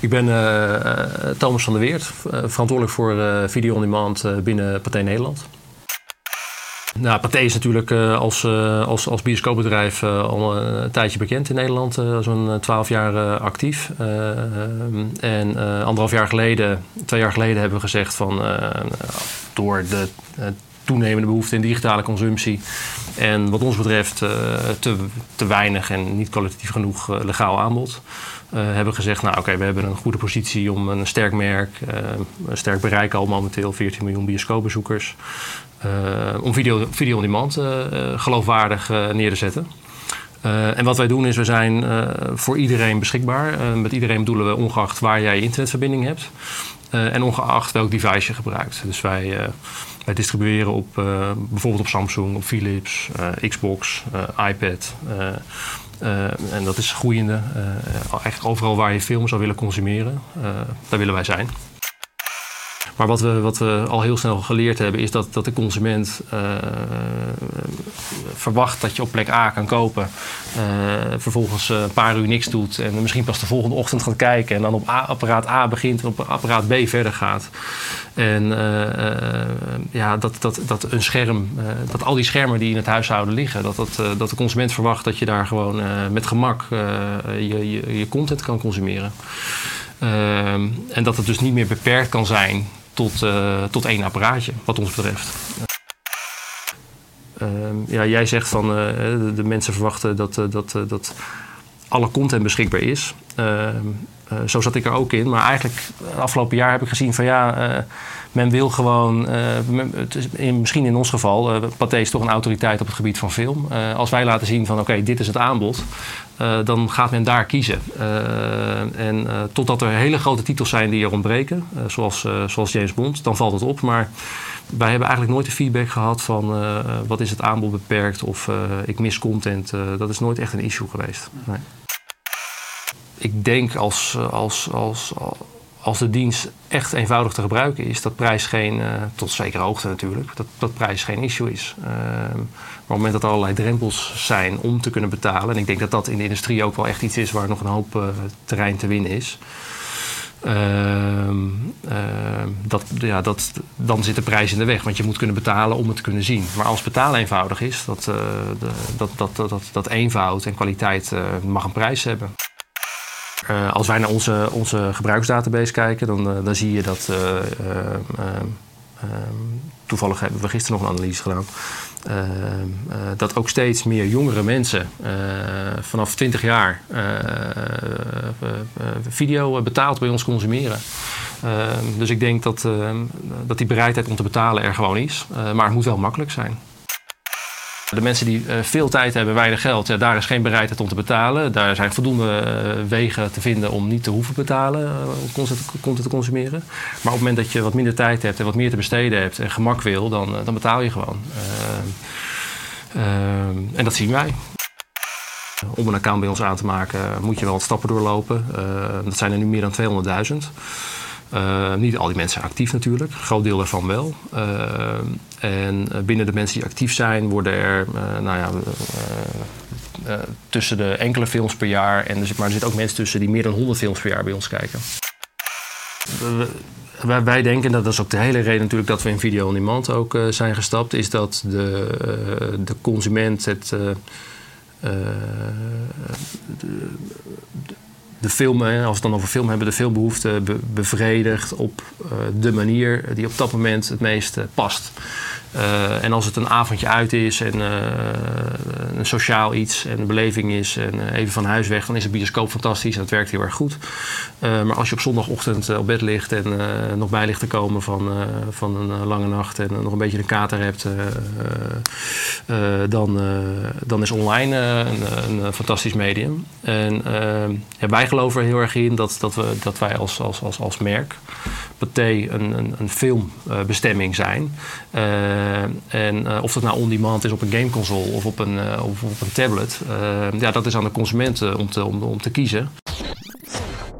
Ik ben Thomas van der Weert, verantwoordelijk voor video on demand binnen Pathé Nederland. Nou, Pathé is natuurlijk als, als, als bioscoopbedrijf al een tijdje bekend in Nederland. Zo'n twaalf jaar actief. en anderhalf jaar geleden, twee jaar geleden hebben we gezegd van door de toenemende behoefte in digitale consumptie. En wat ons betreft uh, te, te weinig en niet kwalitatief genoeg uh, legaal aanbod. Uh, hebben gezegd, nou oké, we hebben een goede positie om een sterk merk, een sterk bereik al momenteel, 14 miljoen bioscoopbezoekers. om video, video on demand geloofwaardig neer te zetten. En wat wij doen is, we zijn voor iedereen beschikbaar. met iedereen bedoelen we ongeacht waar jij internetverbinding hebt. en ongeacht welk device je gebruikt. Dus wij wij distribueren op bijvoorbeeld op Samsung, op Philips, Xbox, iPad. en dat is groeiende. eigenlijk overal waar je film zou willen consumeren, daar willen wij zijn. Maar wat we, wat we al heel snel geleerd hebben, is dat, dat de consument uh, verwacht dat je op plek A kan kopen. Uh, vervolgens een paar uur niks doet en misschien pas de volgende ochtend gaat kijken. En dan op apparaat A begint en op apparaat B verder gaat. En ja, dat, dat, dat een scherm, dat al die schermen die in het huishouden liggen, dat, dat, dat de consument verwacht dat je daar gewoon met gemak je, je, je content kan consumeren. Ehm, en dat het dus niet meer beperkt kan zijn tot, uh, tot één apparaatje, wat ons betreft. Uh, ja, jij zegt van uh, de, de, mensen verwachten dat, uh, dat, dat alle content beschikbaar is. Ehm, zo zat ik er ook in. Maar eigenlijk afgelopen jaar heb ik gezien van ja, men wil gewoon, in, misschien in ons geval, uh, Pathé is toch een autoriteit op het gebied van film. als wij laten zien van oké, dit is het aanbod, dan gaat men daar kiezen. en totdat er hele grote titels zijn die er ontbreken, zoals, zoals James Bond, dan valt het op. Maar wij hebben eigenlijk nooit de feedback gehad van wat is het aanbod beperkt of ik mis content. dat is nooit echt een issue geweest. Nee. Ik denk als, als, als, als de dienst echt eenvoudig te gebruiken is, dat prijs geen, uh, tot zekere hoogte natuurlijk, dat, dat prijs geen issue is. Uh, maar op het moment dat er allerlei drempels zijn om te kunnen betalen, en ik denk dat dat in de industrie ook wel echt iets is waar nog een hoop uh, terrein te winnen is. dat, ja, dat, dan zit de prijs in de weg, want je moet kunnen betalen om het te kunnen zien. Maar als betalen eenvoudig is, dat, de, dat, dat, dat, dat, dat eenvoud en kwaliteit mag een prijs hebben. Uh, als wij naar onze, onze gebruiksdatabase kijken, dan, uh, dan zie je dat. Uh, toevallig hebben we gisteren nog een analyse gedaan. dat ook steeds meer jongere mensen vanaf 20 jaar video betaald bij ons consumeren. dus ik denk dat, dat die bereidheid om te betalen er gewoon is. maar het moet wel makkelijk zijn. De mensen die uh, veel tijd hebben, weinig geld, ja, daar is geen bereidheid om te betalen. Daar zijn voldoende uh, wegen te vinden om niet te hoeven betalen uh, om content, te consumeren. Maar op het moment dat je wat minder tijd hebt en wat meer te besteden hebt en gemak wil, dan, dan betaal je gewoon. en dat zien wij. Om een account bij ons aan te maken moet je wel wat stappen doorlopen. dat zijn er nu meer dan 200.000. Uh, niet al die mensen actief natuurlijk, een groot deel daarvan wel. Uh, en binnen de mensen die actief zijn, worden er nou ja, tussen de enkele films per jaar. En dus, maar er zitten ook mensen tussen die meer dan 100 films per jaar bij ons kijken. Wij, denken, dat is ook de hele reden natuurlijk dat we in video on demand ook zijn gestapt, is dat de, de consument het. De film, als we het dan over film hebben, de filmbehoefte be bevredigt op uh, de manier die op dat moment het meest uh, past. Uh, en als het een avondje uit is en een sociaal iets en een beleving is en even van huis weg, dan is het bioscoop fantastisch en het werkt heel erg goed. maar als je op zondagochtend op bed ligt en nog bij ligt te komen van, van een lange nacht en nog een beetje een kater hebt, dan, dan is online een, een, fantastisch medium. En wij geloven er heel erg in dat, dat, we, dat wij als, als, als, als merk, Een, filmbestemming zijn. Uh, en uh, of dat nou on-demand is op een gameconsole of op een, uh, of op een tablet, ja, dat is aan de consument om, om te kiezen.